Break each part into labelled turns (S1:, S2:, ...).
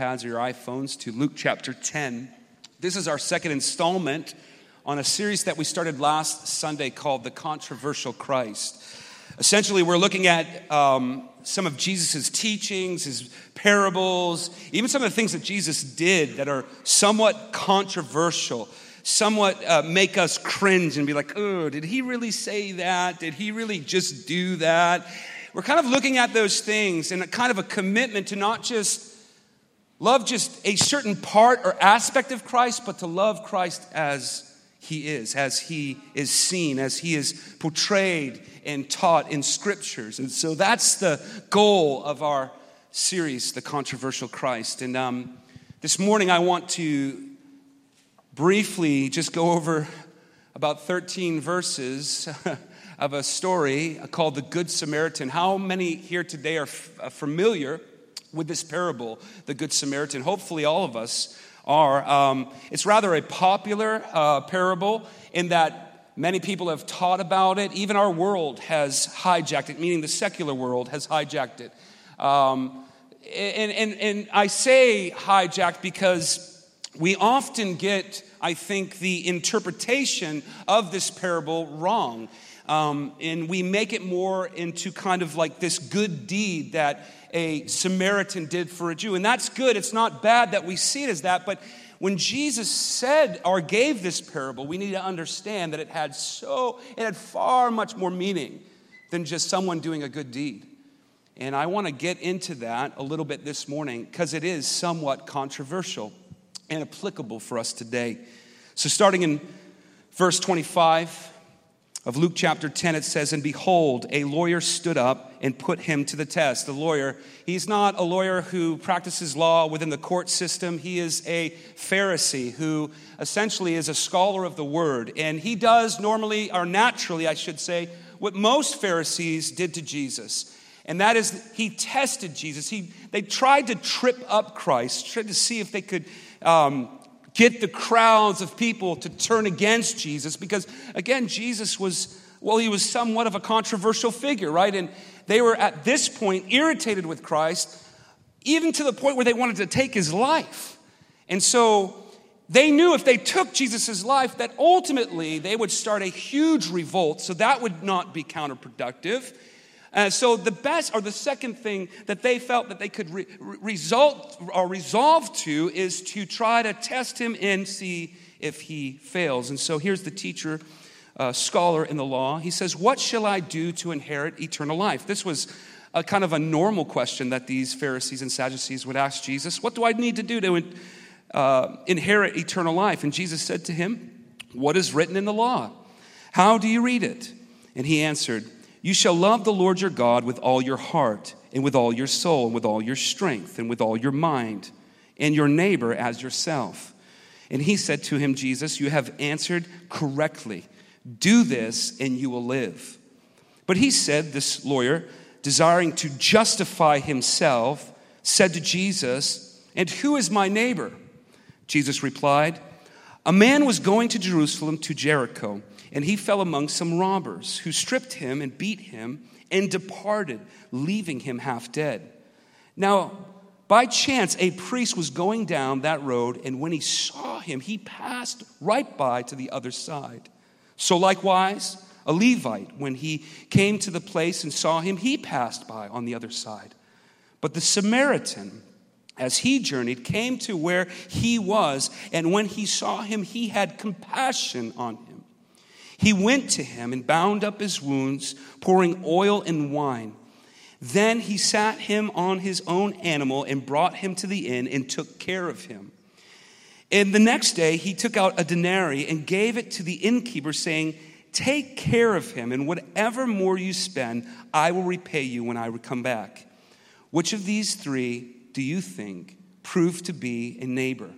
S1: iPads or your iPhones to Luke chapter 10. This is our second installment on a series that we started last Sunday called The Controversial Christ. Essentially, we're looking at um, some of Jesus' teachings, his parables, even some of the things that Jesus did that are somewhat controversial, somewhat uh, make us cringe and be like, oh, did he really say that? Did he really just do that? We're kind of looking at those things and a kind of a commitment to not just love just a certain part or aspect of Christ, but to love Christ as he is, as he is seen, as he is portrayed and taught in scriptures. And so that's the goal of our series, The Controversial Christ. And um, this morning I want to briefly just go over about 13 verses of a story called The Good Samaritan. How many here today are f- uh, familiar with this parable, the Good Samaritan. Hopefully, all of us are. Um, it's rather a popular uh, parable in that many people have taught about it. Even our world has hijacked it, meaning the secular world has hijacked it. Um, and, and, and I say hijacked because we often get, I think, the interpretation of this parable wrong. Um, and we make it more into kind of like this good deed that a Samaritan did for a Jew. And that's good. It's not bad that we see it as that. But when Jesus said or gave this parable, we need to understand that it had so, it had far much more meaning than just someone doing a good deed. And I want to get into that a little bit this morning because it is somewhat controversial and applicable for us today. So, starting in verse 25, of Luke chapter 10, it says, And behold, a lawyer stood up and put him to the test. The lawyer, he's not a lawyer who practices law within the court system. He is a Pharisee who essentially is a scholar of the word. And he does normally, or naturally, I should say, what most Pharisees did to Jesus. And that is, he tested Jesus. He, they tried to trip up Christ, tried to see if they could um, get the crowds of people to turn against Jesus because, again, Jesus was, well, he was somewhat of a controversial figure, right? And they were at this point irritated with Christ, even to the point where they wanted to take his life. And so they knew if they took Jesus' life, that ultimately they would start a huge revolt. So that would not be counterproductive. Uh, so the best or the second thing that they felt that they could re- result or resolve to is to try to test him and see if he fails. And so here's the teacher, uh, scholar in the law. He says, "What shall I do to inherit eternal life?" This was a kind of a normal question that these Pharisees and Sadducees would ask Jesus. What do I need to do to uh, inherit eternal life? And Jesus said to him, "What is written in the law? How do you read it?" And he answered. You shall love the Lord your God with all your heart, and with all your soul, and with all your strength, and with all your mind, and your neighbor as yourself. And he said to him, Jesus, You have answered correctly. Do this, and you will live. But he said, This lawyer, desiring to justify himself, said to Jesus, And who is my neighbor? Jesus replied, A man was going to Jerusalem to Jericho and he fell among some robbers who stripped him and beat him and departed, leaving him half dead. Now, by chance, a priest was going down that road, and when he saw him, he passed right by to the other side. So, likewise, a Levite, when he came to the place and saw him, he passed by on the other side. But the Samaritan, as he journeyed, came to where he was, and when he saw him, he had compassion on him he went to him and bound up his wounds, pouring oil and wine. Then he sat him on his own animal and brought him to the inn and took care of him. And the next day he took out a denarii and gave it to the innkeeper, saying, Take care of him, and whatever more you spend, I will repay you when I come back. Which of these three do you think proved to be a neighbor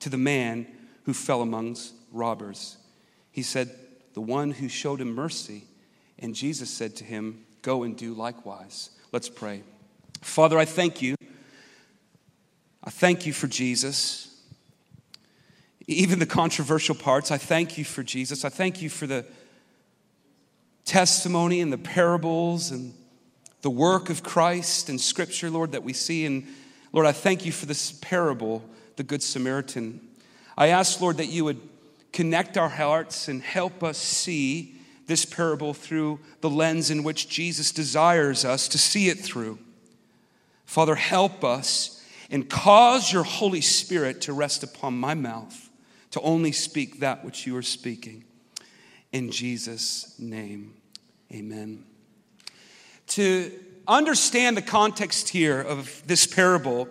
S1: to the man who fell amongst robbers? He said, the one who showed him mercy. And Jesus said to him, Go and do likewise. Let's pray. Father, I thank you. I thank you for Jesus. Even the controversial parts, I thank you for Jesus. I thank you for the testimony and the parables and the work of Christ and Scripture, Lord, that we see. And Lord, I thank you for this parable, the Good Samaritan. I ask, Lord, that you would connect our hearts and help us see this parable through the lens in which Jesus desires us to see it through. Father, help us and cause your Holy Spirit to rest upon my mouth, to only speak that which you are speaking. In Jesus' name, amen. To understand the context here of this parable,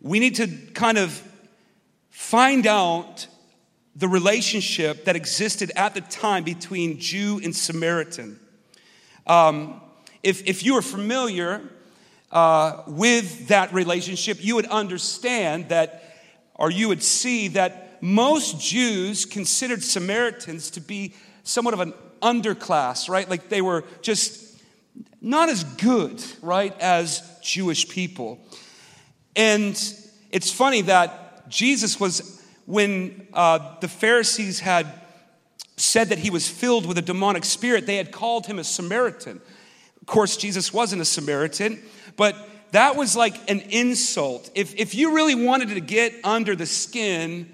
S1: we need to kind of find out the relationship that existed at the time between Jew and Samaritan. Um, if, if you are familiar uh, with that relationship, you would understand that, or you would see that most Jews considered Samaritans to be somewhat of an underclass, right? Like they were just not as good, right, as Jewish people. And it's funny that Jesus was, when uh, the Pharisees had said that he was filled with a demonic spirit, they had called him a Samaritan. Of course, Jesus wasn't a Samaritan, but that was like an insult. If, if you really wanted to get under the skin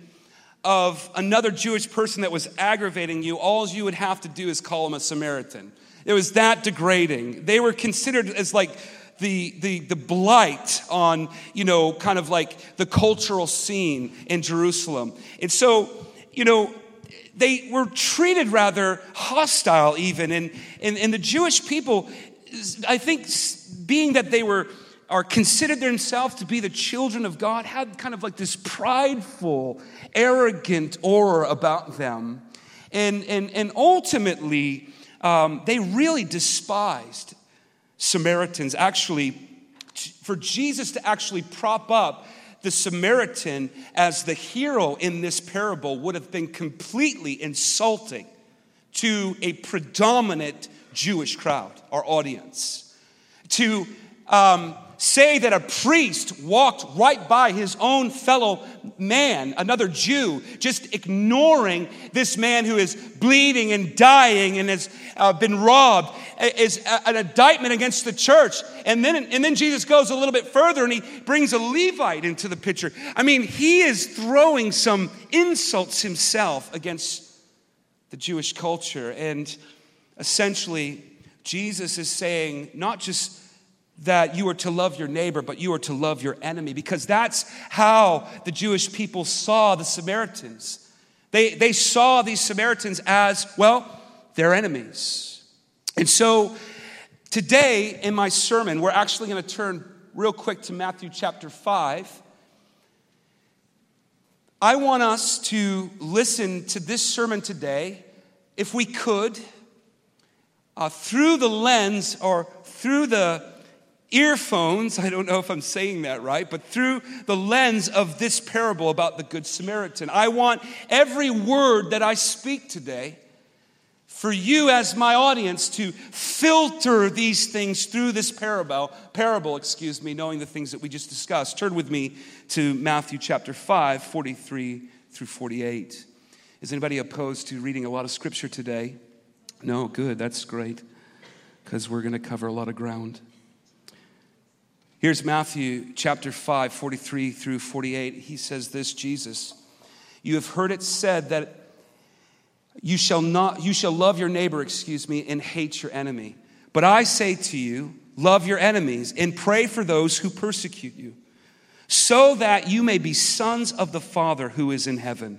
S1: of another Jewish person that was aggravating you, all you would have to do is call him a Samaritan. It was that degrading. They were considered as like the, the, the blight on, you know, kind of like the cultural scene in Jerusalem. And so, you know, they were treated rather hostile, even. And, and, and the Jewish people, I think, being that they were are considered themselves to be the children of God had kind of like this prideful, arrogant aura about them. And, and, and ultimately, um, they really despised Samaritans. Actually, for Jesus to actually prop up the Samaritan as the hero in this parable would have been completely insulting to a predominant Jewish crowd, our audience. To um, say that a priest walked right by his own fellow man, another Jew, just ignoring this man who is bleeding and dying and has uh, been robbed, is an indictment against the church. And then, and then Jesus goes a little bit further and he brings a Levite into the picture. I mean, he is throwing some insults himself against the Jewish culture. And essentially, Jesus is saying, not just that you are to love your neighbor, but you are to love your enemy, because that's how the Jewish people saw the Samaritans. They, they saw these Samaritans as, well, their enemies. And so today in my sermon, we're actually going to turn real quick to Matthew chapter 5. I want us to listen to this sermon today, if we could, uh, through the lens or through the earphones, I don't know if I'm saying that right, but through the lens of this parable about the Good Samaritan. I want every word that I speak today for you as my audience to filter these things through this parable, parable, excuse me, knowing the things that we just discussed. Turn with me to Matthew chapter 5, 43 through 48. Is anybody opposed to reading a lot of scripture today? No, good, that's great, because we're going to cover a lot of ground. Here's Matthew chapter 5, 43 through 48. He says this Jesus, you have heard it said that you shall not you shall love your neighbor, excuse me, and hate your enemy. But I say to you, love your enemies and pray for those who persecute you, so that you may be sons of the Father who is in heaven.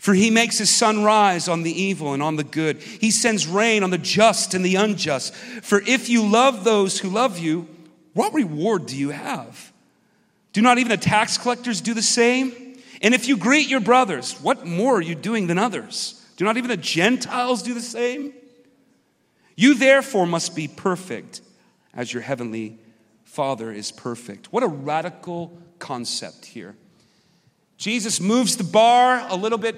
S1: For he makes his sun rise on the evil and on the good. He sends rain on the just and the unjust. For if you love those who love you, what reward do you have? Do not even the tax collectors do the same? And if you greet your brothers, what more are you doing than others? Do not even the Gentiles do the same? You therefore must be perfect as your heavenly Father is perfect. What a radical concept here. Jesus moves the bar a little bit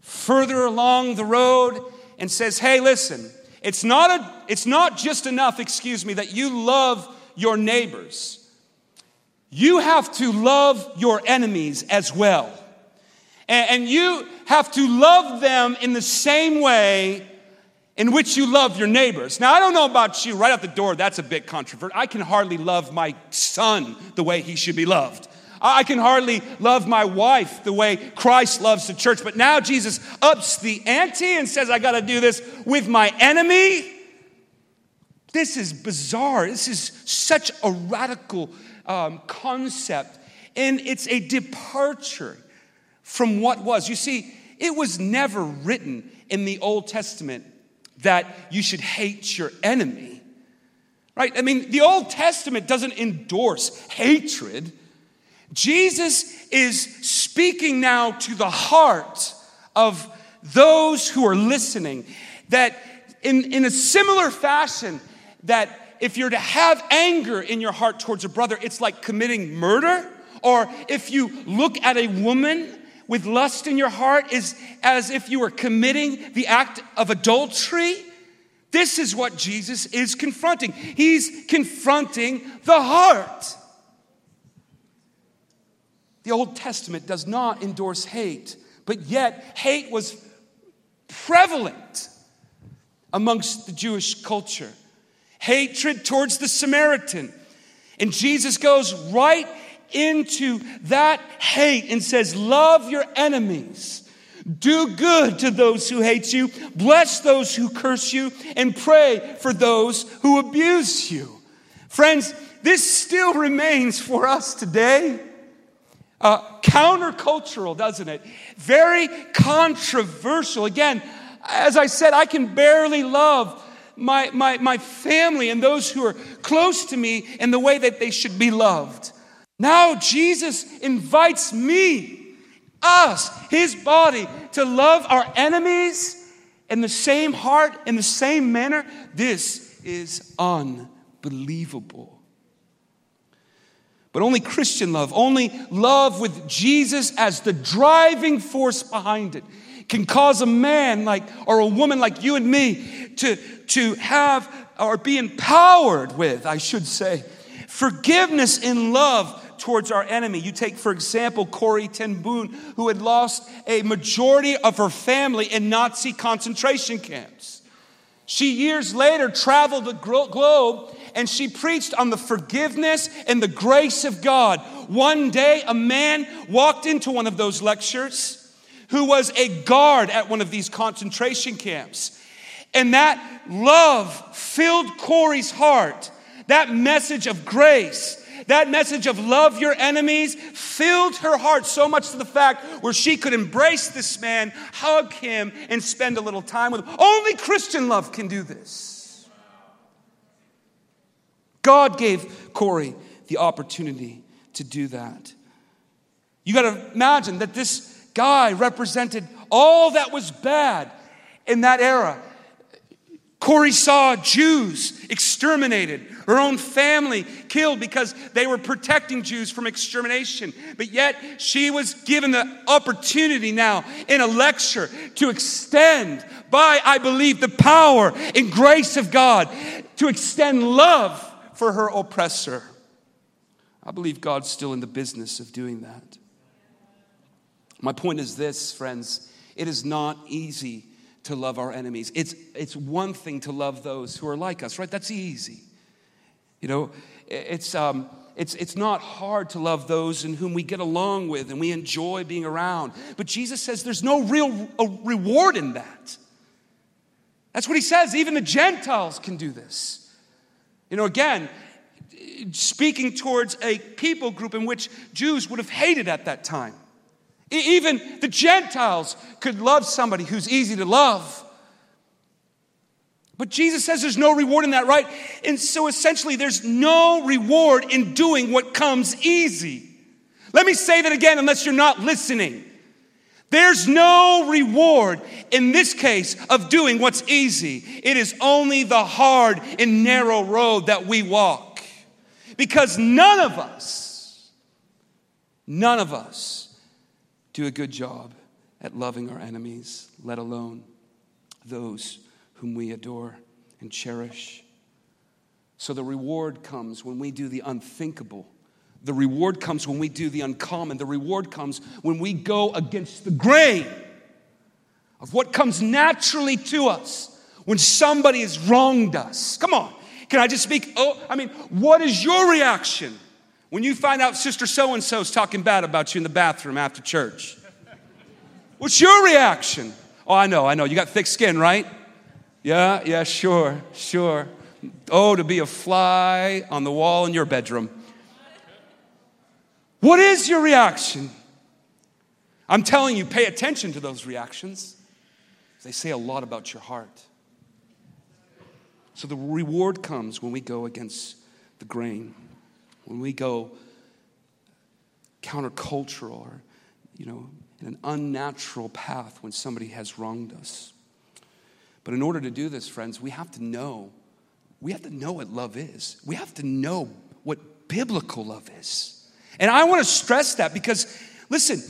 S1: further along the road and says, Hey, listen, it's not, a, it's not just enough, excuse me, that you love your neighbors. You have to love your enemies as well. And, you have to love them in the same way in which you love your neighbors. Now, I don't know about you, right out the door, that's a bit controversial. I can hardly love my son the way he should be loved. I can hardly love my wife the way Christ loves the church. But now Jesus ups the ante and says, I got to do this with my enemy. This is bizarre. This is such a radical um, concept. And it's a departure from what was. You see, it was never written in the Old Testament that you should hate your enemy. Right? I mean, the Old Testament doesn't endorse hatred. Jesus is speaking now to the heart of those who are listening that in, in a similar fashion that if you're to have anger in your heart towards a brother it's like committing murder or if you look at a woman with lust in your heart is as if you were committing the act of adultery. This is what Jesus is confronting. He's confronting the heart. The Old Testament does not endorse hate, but yet hate was prevalent amongst the Jewish culture. Hatred towards the Samaritan. And Jesus goes right into that hate and says, Love your enemies. Do good to those who hate you. Bless those who curse you. And pray for those who abuse you. Friends, this still remains for us today. Uh, countercultural, doesn't it? Very controversial. Again, as I said, I can barely love my, my, my family and those who are close to me in the way that they should be loved. Now Jesus invites me, us, his body, to love our enemies in the same heart, in the same manner. This is unbelievable. But only Christian love, only love with Jesus as the driving force behind it, can cause a man like, or a woman like you and me to, to have or be empowered with, I should say, forgiveness in love towards our enemy. You take, for example, Corrie ten who had lost a majority of her family in Nazi concentration camps. She years later traveled the globe and she preached on the forgiveness and the grace of God. One day, a man walked into one of those lectures who was a guard at one of these concentration camps. And that love filled Corrie's heart. That message of grace that message of love your enemies filled her heart so much to the fact where she could embrace this man, hug him, and spend a little time with him. Only Christian love can do this. God gave Corrie the opportunity to do that. You got to imagine that this guy represented all that was bad in that era. Corrie saw Jews exterminated, her own family killed because they were protecting Jews from extermination. But yet she was given the opportunity now in a lecture to extend by, I believe, the power and grace of God to extend love for her oppressor. I believe God's still in the business of doing that. My point is this, friends it is not easy to love our enemies. It's, it's one thing to love those who are like us, right? That's easy. You know, it's, um, it's, it's not hard to love those in whom we get along with and we enjoy being around. But Jesus says there's no real reward in that. That's what he says. Even the Gentiles can do this. You know, again, speaking towards a people group in which Jews would have hated at that time. Even the Gentiles could love somebody who's easy to love. But Jesus says there's no reward in that, right? And so essentially, there's no reward in doing what comes easy. Let me say that again, unless you're not listening. There's no reward in this case of doing what's easy. It is only the hard and narrow road that we walk. Because none of us, none of us do a good job at loving our enemies, let alone those whom we adore and cherish. So the reward comes when we do the unthinkable. The reward comes when we do the uncommon. The reward comes when we go against the grain of what comes naturally to us, when somebody has wronged us? Come on. Can I just speak? Oh, I mean, what is your reaction when you find out Sister so and so's talking bad about you in the bathroom after church? What's your reaction? Oh, I know, I know. You got thick skin, right? Yeah, yeah, sure, sure. Oh, to be a fly on the wall in your bedroom. What is your reaction? I'm telling you, pay attention to those reactions. They say a lot about your heart. So the reward comes when we go against the grain, when we go countercultural or, you know, in an unnatural path when somebody has wronged us. But in order to do this, friends, we have to know. We have to know what love is. We have to know what biblical love is. And I want to stress that because, listen,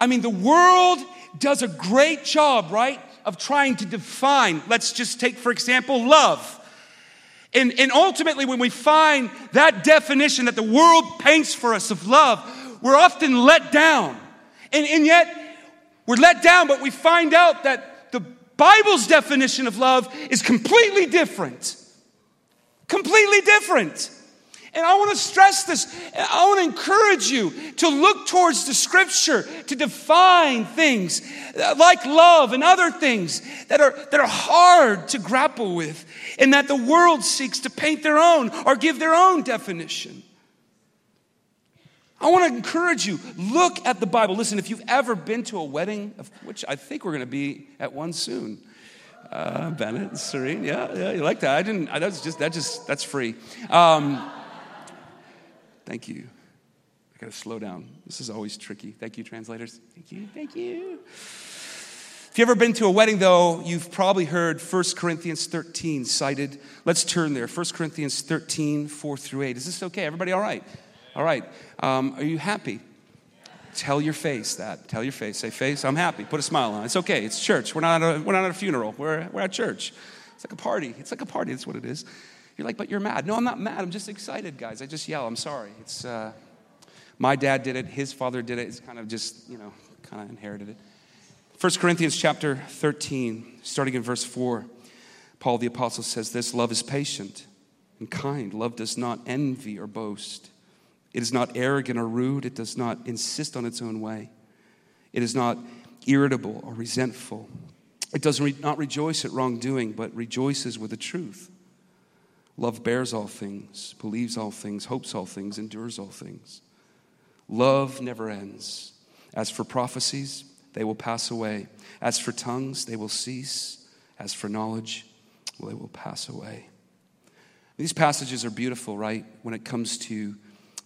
S1: I mean, the world does a great job, right? of trying to define, let's just take, for example, love. And, and ultimately, when we find that definition that the world paints for us of love, we're often let down. And, and yet, we're let down, but we find out that the Bible's definition of love is completely different. Completely different. And I want to stress this. I want to encourage you to look towards the scripture to define things like love and other things that are, that are hard to grapple with and that the world seeks to paint their own or give their own definition. I want to encourage you, look at the Bible. Listen, if you've ever been to a wedding, which I think we're going to be at one soon, uh, Bennett, Serene, yeah, yeah, you like that? I didn't. That's just that just that's free. Um, Thank you. I gotta slow down. This is always tricky. Thank you, translators. Thank you. Thank you. If you've ever been to a wedding, though, you've probably heard 1 Corinthians 13 cited. Let's turn there. 1 Corinthians 13, 4 through 8. Is this okay? Everybody all right? All right. Um, are you happy? Tell your face that. Tell your face. Say, face, I'm happy. Put a smile on. It's okay. It's church. We're not at a, we're not at a funeral. We're, we're at church. It's like a party. It's like a party. That's what it is. You're like, but you're mad. No, I'm not mad. I'm just excited, guys. I just yell. I'm sorry. It's uh, my dad did it. His father did it. It's kind of just, you know, kind of inherited it. 1 Corinthians chapter 13, starting in verse 4, Paul the apostle says this love is patient and kind. Love does not envy or boast. It is not arrogant or rude. It does not insist on its own way. It is not irritable or resentful. It does not rejoice at wrongdoing, but rejoices with the truth. Love bears all things, believes all things, hopes all things, endures all things. Love never ends. As for prophecies, they will pass away. As for tongues, they will cease. As for knowledge, well, they will pass away. These passages are beautiful, right? When it comes to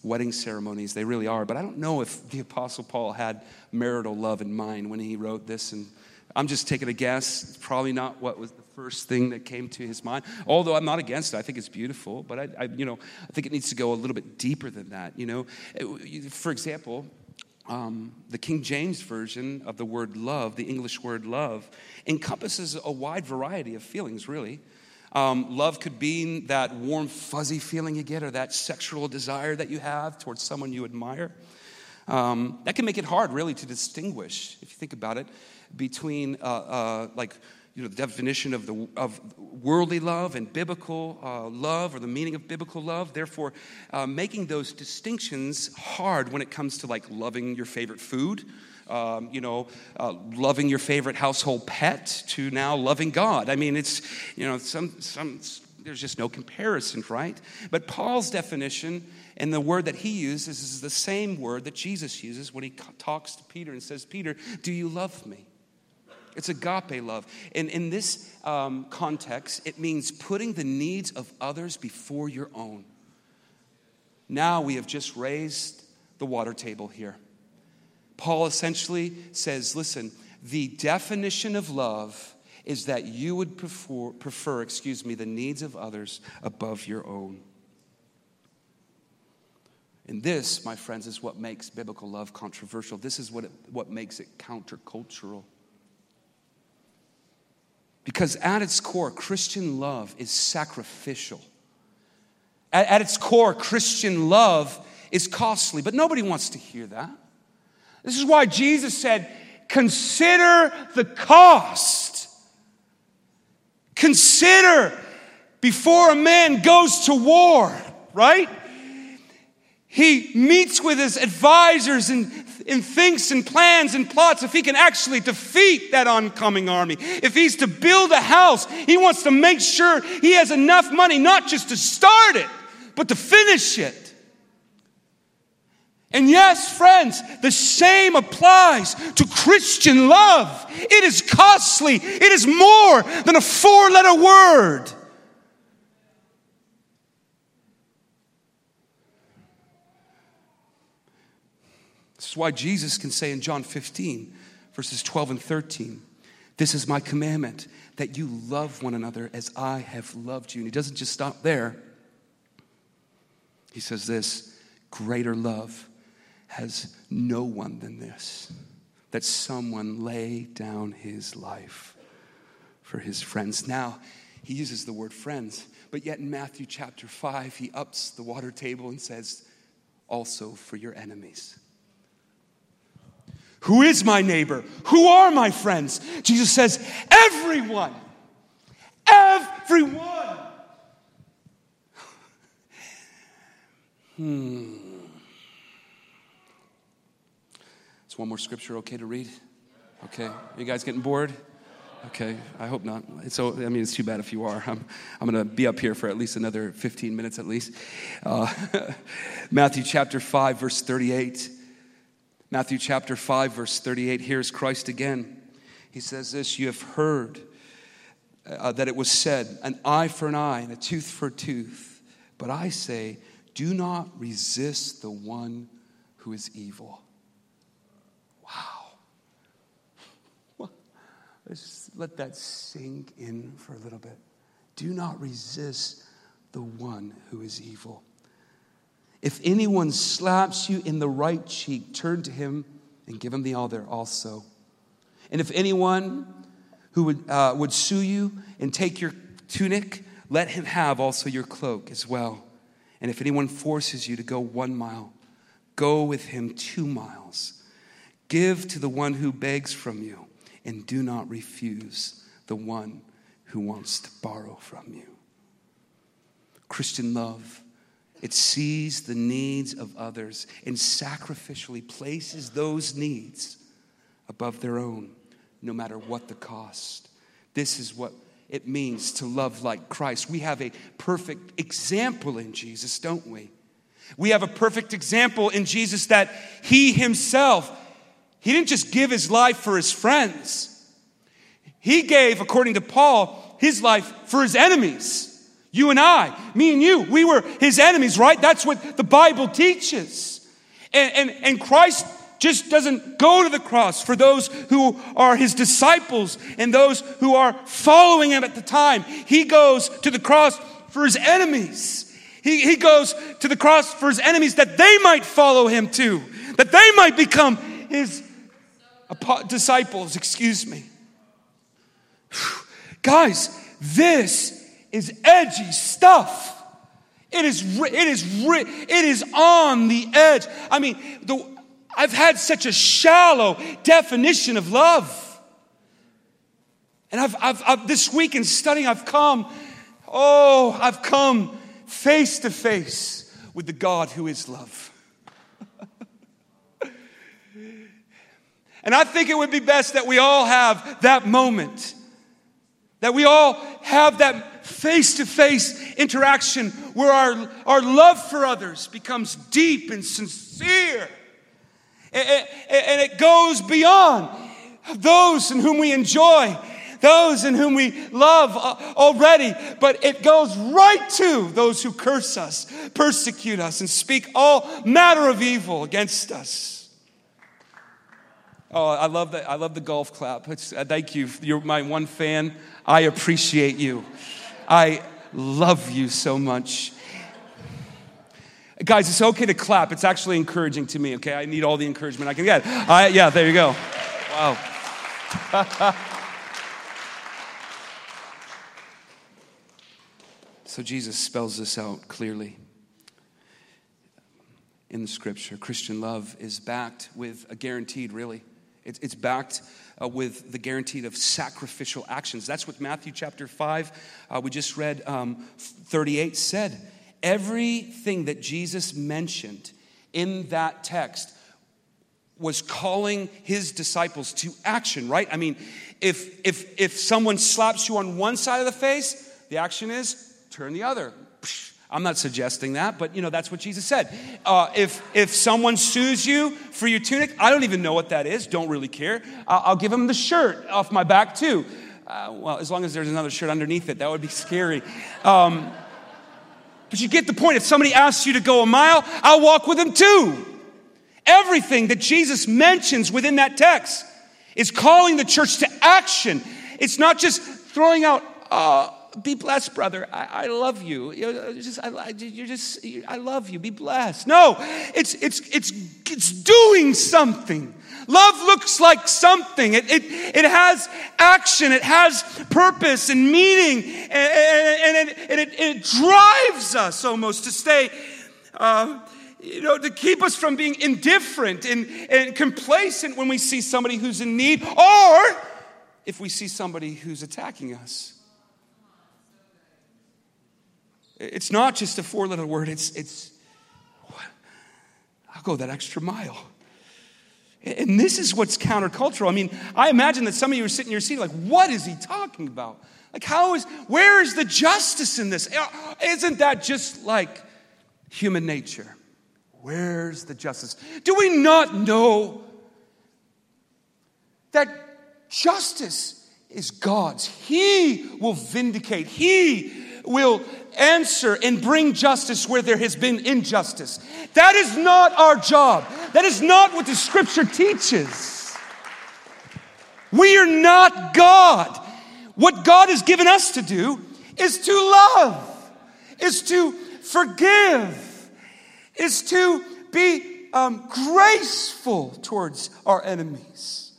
S1: wedding ceremonies, they really are. But I don't know if the Apostle Paul had marital love in mind when he wrote this. And I'm just taking a guess. It's probably not what was the first thing that came to his mind. Although I'm not against it, I think it's beautiful, but I, I you know, I think it needs to go a little bit deeper than that. You know, for example, um, the King James version of the word love, the English word love, encompasses a wide variety of feelings. Really, um, love could be that warm, fuzzy feeling you get, or that sexual desire that you have towards someone you admire. Um, that can make it hard, really, to distinguish, if you think about it, between uh, uh, like you know, the definition of, the, of worldly love and biblical uh, love or the meaning of biblical love. Therefore, uh, making those distinctions hard when it comes to like loving your favorite food, um, you know, uh, loving your favorite household pet to now loving God. I mean, it's, you know, some, some, there's just no comparison, right? But Paul's definition and the word that he uses is the same word that Jesus uses when he talks to Peter and says, Peter, do you love me? It's agape love. And in this um, context, it means putting the needs of others before your own. Now we have just raised the water table here. Paul essentially says listen, the definition of love is that you would prefer, prefer excuse me, the needs of others above your own. And this, my friends, is what makes biblical love controversial. This is what, it, what makes it countercultural. Because at its core, Christian love is sacrificial. At, at, its core, Christian love is costly, but nobody wants to hear that. This is why Jesus said, Consider the cost. consider before a man goes to war, right? He meets with his advisors and, and thinks and plans and plots if he can actually defeat that oncoming army. If he's to build a house, he wants to make sure he has enough money not just to start it, but to finish it. And yes, friends, the same applies to Christian love. It is costly, it is more than a four letter word. Why Jesus can say in John 15, verses 12 and 13, This is my commandment, that you love one another as I have loved you. And he doesn't just stop there. He says this greater love has no one than this that someone lay down his life for his friends. Now, he uses the word friends, but yet in Matthew chapter 5, he ups the water table and says, also for your enemies. Who is my neighbor? Who are my friends? Jesus says, everyone. Everyone. hmm. Is one more scripture okay to read? Okay. Are you guys getting bored? Okay, I hope not. So, I mean, it's too bad if you are. I'm, I'm going to be up here for at least another 15 minutes at least. Uh, Matthew chapter 5, verse 38. Matthew chapter 5, verse 38. Here's Christ again. He says this You have heard uh, that it was said, an eye for an eye and a tooth for a tooth. But I say, do not resist the one who is evil. Wow. Let's let that sink in for a little bit. Do not resist the one who is evil. If anyone slaps you in the right cheek, turn to him and give him the other also. And if anyone who would, uh, would sue you and take your tunic, let him have also your cloak as well. And if anyone forces you to go one mile, go with him two miles. Give to the one who begs from you and do not refuse the one who wants to borrow from you. Christian love, it sees the needs of others and sacrificially places those needs above their own, no matter what the cost. This is what it means to love like Christ. We have a perfect example in Jesus, don't we? We have a perfect example in Jesus that He Himself he didn't just give his life for his friends, he gave, according to Paul, his life for his enemies. You and I, me and you, we were his enemies, right? That's what the Bible teaches. And, and, and Christ just doesn't go to the cross for those who are his disciples and those who are following him at the time. He goes to the cross for his enemies. He, he goes to the cross for his enemies that they might follow him too, that they might become his disciples, excuse me. Guys, this is edgy stuff. It is, it is, it is on the edge. I mean, the, I've had such a shallow definition of love. And I've, I've, I've, this week in studying, I've come, oh, I've come face to face with the God who is love. And I think it would be best that we all have that moment. That we all have that face to face interaction where our, our love for others becomes deep and sincere. And, and it goes beyond those in whom we enjoy, those in whom we love already, but it goes right to those who curse us, persecute us, and speak all matter of evil against us. Oh, I love that. I love the golf clap. It's, uh, thank you. You're my one fan. I appreciate you. I love you so much. Guys, it's okay to clap. It's actually encouraging to me, okay? I need all the encouragement I can get. I, yeah, there you go. Wow. so Jesus spells this out clearly in the scripture. Christian love is backed with a guaranteed, really it's backed uh, with the guarantee of sacrificial actions. That's what Matthew chapter 5, uh, we just read um, 38 said. Everything that Jesus mentioned in that text was calling his disciples to action, right? I mean, if, if, if someone slaps you on one side of the face, the action is turn the other. I'm not suggesting that, but you know, that's what Jesus said. Uh, if, if someone sues you for your tunic, I don't even know what that is, don't really care. Uh, I'll give them the shirt off my back too. Uh, well, as long as there's another shirt underneath it, that would be scary. Um, but you get the point. If somebody asks you to go a mile, I'll walk with them too. Everything that Jesus mentions within that text is calling the church to action. It's not just throwing out, uh, be blessed, brother. I, I love you. You're just, I, you're just, I love you. Be blessed. No, it's, it's, it's, it's doing something. Love looks like something. It, it, it has action, it has purpose and meaning, and, and, and, it, and it, it, drives us almost to stay. Uh, you know, to keep us from being indifferent and, and complacent when we see somebody who's in need, or if we see somebody who's attacking us. It's not just a four letter word, it's, it's I'll go that extra mile. And this is what's countercultural. I mean, I imagine that some of you are sitting in your seat like, what is he talking about? Like, how is, where is the justice in this? Uh, isn't that just like human nature? Where's the justice? Do we not know that justice is God's? He will vindicate, He will answer and bring justice where there has been injustice. That is not our job. That is not what the scripture teaches. We are not God. What God has given us to do is to love, is to forgive, is to be um, graceful towards our enemies,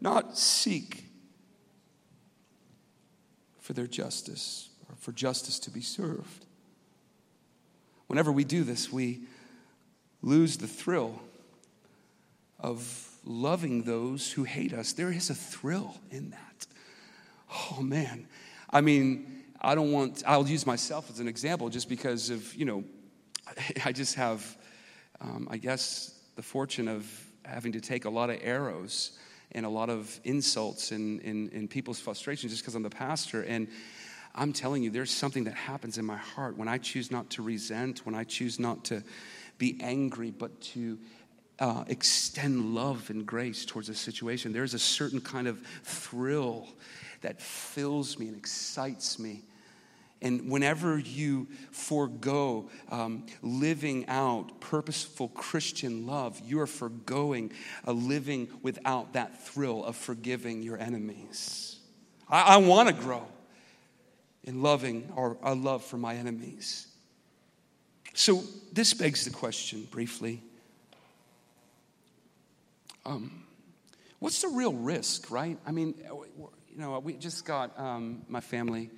S1: not seek for their justice for justice to be served. Whenever we do this, we lose the thrill of loving those who hate us. There is a thrill in that. Oh man. I mean, I don't want, I'll use myself as an example just because of, you know, I just have, um, I guess, the fortune of having to take a lot of arrows and a lot of insults and, and, and people's frustrations just because I'm the pastor. And I'm telling you, there's something that happens in my heart when I choose not to resent, when I choose not to be angry, but to uh, extend love and grace towards a situation. There's a certain kind of thrill that fills me and excites me and whenever you forego um, living out purposeful Christian love, you are foregoing a living without that thrill of forgiving your enemies. I, I want to grow in loving a love for my enemies. So this begs the question briefly. Um, what's the real risk, right? I mean, you know, we just got um, my family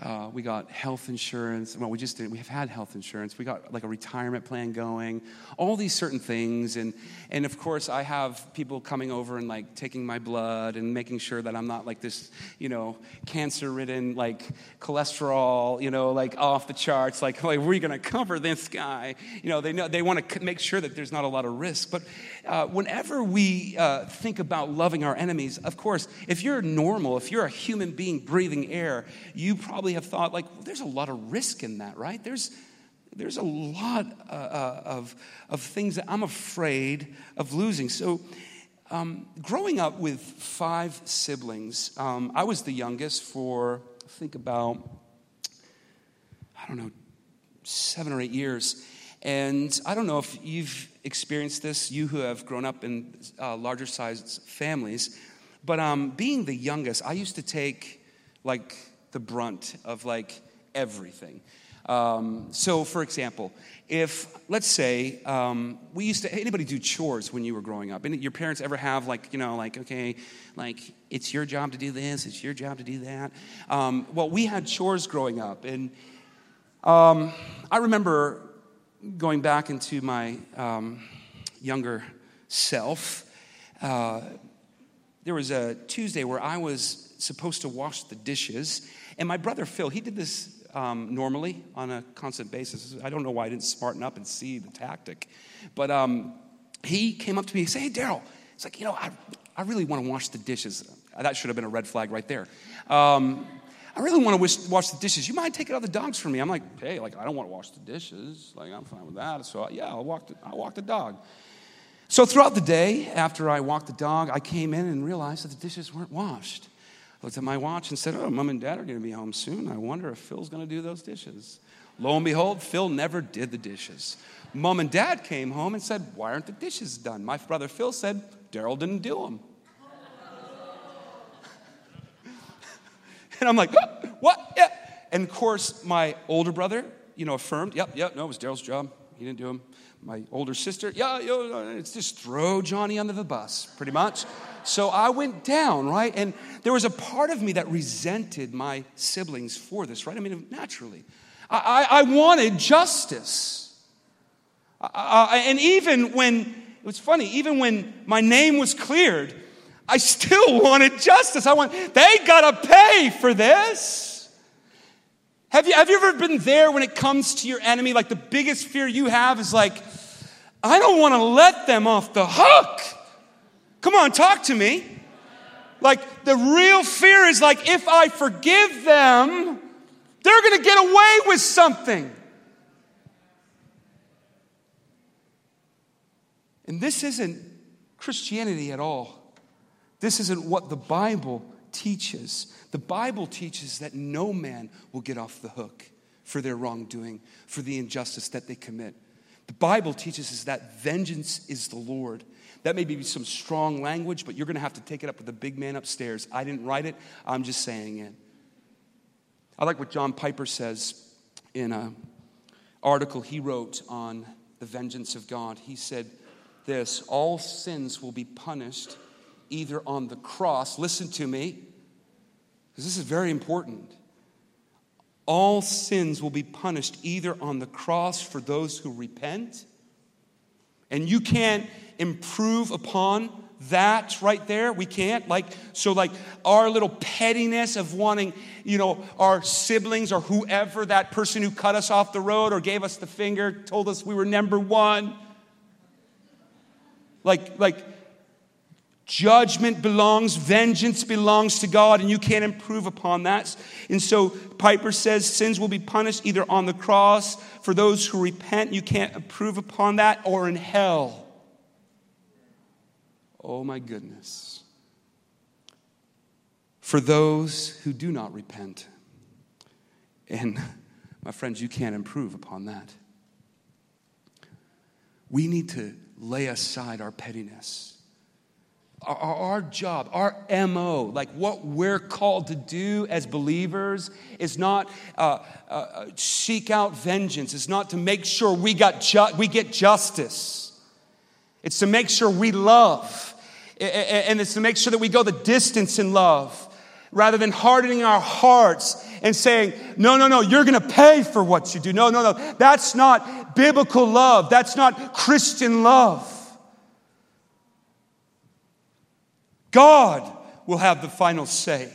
S1: uh, we got health insurance. Well, we just did. We have had health insurance. We got like a retirement plan going. All these certain things, and and of course, I have people coming over and like taking my blood and making sure that I'm not like this, you know, cancer-ridden like cholesterol, you know, like off the charts. Like, like we're going to cover this guy. You know, they know they want to make sure that there's not a lot of risk. But uh, whenever we uh, think about loving our enemies, of course, if you're normal, if you're a human being breathing air, you probably probably have thought, like, well, there's a lot of risk in that, right? There's, there's a lot uh, uh, of, of things that I'm afraid of losing. So, um, growing up with five siblings, um, I was the youngest for, I think, about, I don't know, seven or eight years. And I don't know if you've experienced this, you who have grown up in uh, larger sized families, but um, being the youngest, I used to take like the brunt of like everything. Um, so, for example, if let's say um, we used to anybody do chores when you were growing up, and your parents ever have like you know like okay, like it's your job to do this, it's your job to do that. Um, well, we had chores growing up, and um, I remember going back into my um, younger self uh, there was a Tuesday where I was supposed to wash the dishes, and my brother Phil, he did this um, normally on a constant basis. I don't know why I didn't smarten up and see the tactic, but um, he came up to me and said, "Hey, Daryl," it's like you know, I, I really want to wash the dishes. That should have been a red flag right there. Um, I really want to wash the dishes. You mind taking out the dogs for me? I'm like, hey, like I don't want to wash the dishes. Like I'm fine with that. So yeah, I'll walk the, I'll walk the dog. So throughout the day, after I walked the dog, I came in and realized that the dishes weren't washed. Looked at my watch and said, Oh, mom and dad are going to be home soon. I wonder if Phil's going to do those dishes. Lo and behold, Phil never did the dishes. Mom and dad came home and said, Why aren't the dishes done? My brother Phil said, Daryl didn't do them. and I'm like, What? Yeah. And of course, my older brother, you know, affirmed, Yep, yep, no, it was Daryl's job. He didn't do them my older sister, yeah, it's just throw Johnny under the bus, pretty much. So I went down, right? And there was a part of me that resented my siblings for this, right? I mean, naturally. I, I, wanted justice. I, and even when, it was funny, even when my name was cleared, I still wanted justice. I want, they gotta pay for this. Have you, have you ever been there when it comes to your enemy? Like the biggest fear you have is like, I don't want to let them off the hook. Come on, talk to me. Like the real fear is like, if I forgive them, they're going to get away with something. And this isn't Christianity at all. This isn't what the Bible teaches. The Bible teaches that no man will get off the hook for their wrongdoing, for the injustice that they commit. The Bible teaches us that vengeance is the Lord. That may be some strong language, but you're going to have to take it up with the big man upstairs. I didn't write it, I'm just saying it. I like what John Piper says in an article he wrote on the vengeance of God. He said this All sins will be punished either on the cross, listen to me, because this is very important. All sins will be punished either on the cross for those who repent, and you can't improve upon that right there. We can't. Like, so, like, our little pettiness of wanting, you know, our siblings or whoever, that person who cut us off the road or gave us the finger, told us we were number one. Like, like, Judgment belongs, vengeance belongs to God, and you can't improve upon that. And so Piper says sins will be punished either on the cross for those who repent, you can't improve upon that, or in hell. Oh my goodness. For those who do not repent. And my friends, you can't improve upon that. We need to lay aside our pettiness our, our, job, our MO, like what we're called to do as believers, is not uh, uh, uh, seek out vengeance. It's not to make sure we, got ju- we get justice. It's to make sure we love. And it's to make sure that we go the distance in love rather than hardening our hearts and saying, no, no, no, you're going to pay for what you do. No, no, no. That's not biblical love. That's not Christian love. God will have the final say.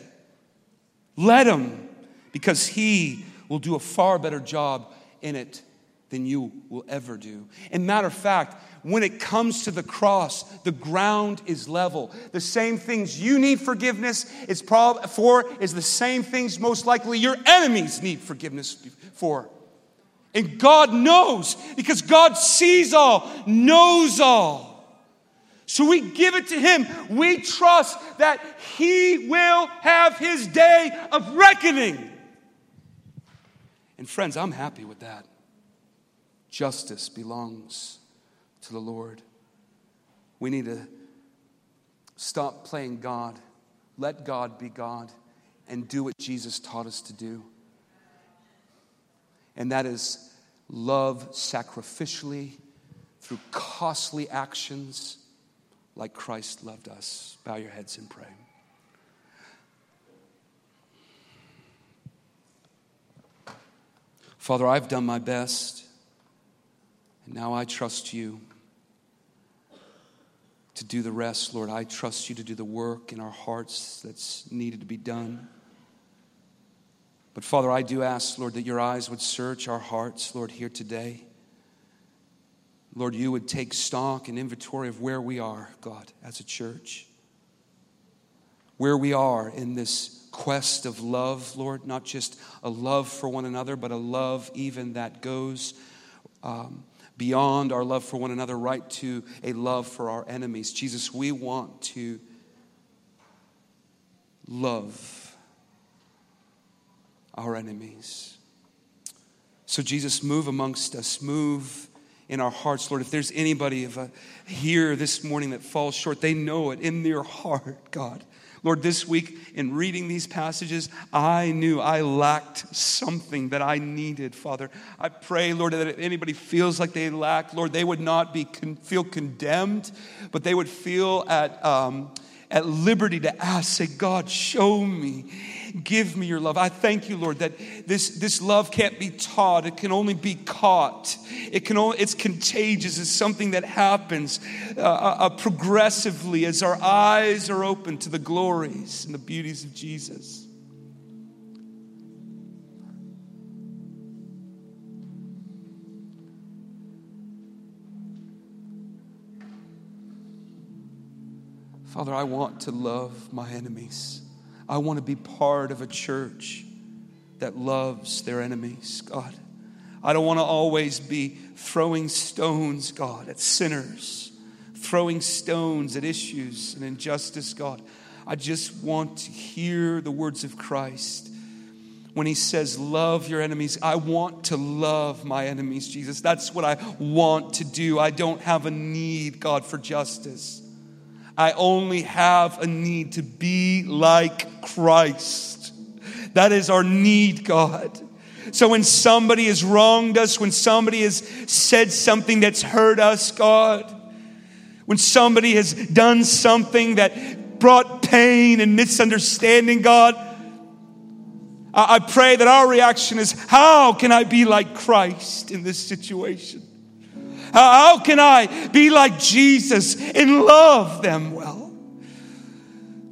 S1: Let Him, because He will do a far better job in it than you will ever do. And matter of fact, when it comes to the cross, the ground is level. The same things you need forgiveness is prob- for is the same things most likely your enemies need forgiveness for. And God knows because God sees all, knows all. So we give it to Him. We trust that He will have His day of reckoning. And friends, I'm happy with that. Justice belongs to the Lord. We need to stop playing God, let God be God, and do what Jesus taught us to do. And that is love sacrificially through costly actions like Christ loved us. Bow your heads and pray. Father, I've done my best, and now I trust you. to do the rest, Lord. I trust you to do the work in our hearts that's needed to be done. But Father, I do ask, Lord, that your eyes would search our hearts, Lord, here today. Lord, you would take stock and inventory of where we are, God, as a church. Where we are in this quest of love, Lord, not just a love for one another, but a love even that goes um, beyond our love for one another, right to a love for our enemies. Jesus, we want to love our enemies. So, Jesus, move amongst us, move in our hearts, Lord. If there's anybody of a, here this morning that falls short, they know it in their heart, God. Lord, this week in reading these passages, I knew I lacked something that I needed, Father. I pray, Lord, that if anybody feels like they lack, Lord, they would not be con- feel condemned, but they would feel at um, at liberty to ask, say, God, show me Give me your love. I thank you, Lord, that this, this love can't be taught. It can only be caught. It can only, it's contagious. It's something that happens uh, uh, uh, progressively as our eyes are open to the glories and the beauties of Jesus. Father, I want to love my enemies. I want to be part of a church that loves their enemies, God. I don't want to always be throwing stones, God, at sinners, throwing stones at issues and injustice, God. I just want to hear the words of Christ when he says, Love your enemies. I want to love my enemies, Jesus. That's what I want to do. I don't have a need, God, for justice. I only have a need to be like Christ. That is our need, God. So when somebody has wronged us, when somebody has said something that's hurt us, God, when somebody has done something that brought pain and misunderstanding, God, I pray that our reaction is, How can I be like Christ in this situation? How can I be like Jesus and love them well?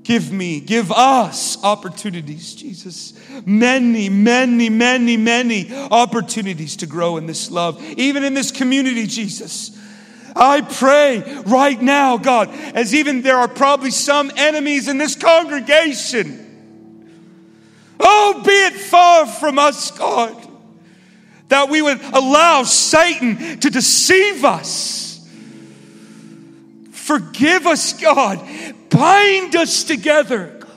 S1: Give me, give us opportunities, Jesus. Many, many, many, many opportunities to grow in this love, even in this community, Jesus. I pray right now, God, as even there are probably some enemies in this congregation. Oh, be it far from us, God that we would allow Satan to deceive us. Forgive us, God. Bind us together, God.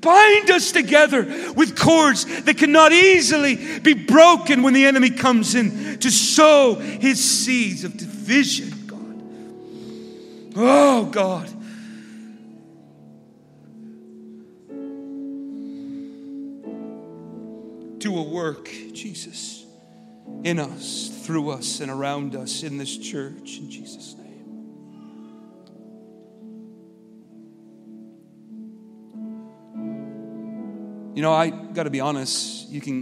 S1: Bind us together with cords that cannot easily be broken when the enemy comes in to sow his seeds of division, God. Oh, God. Do a work, Jesus, in us, through us, and around us in this church, in Jesus' name. You know, I got to be honest, you can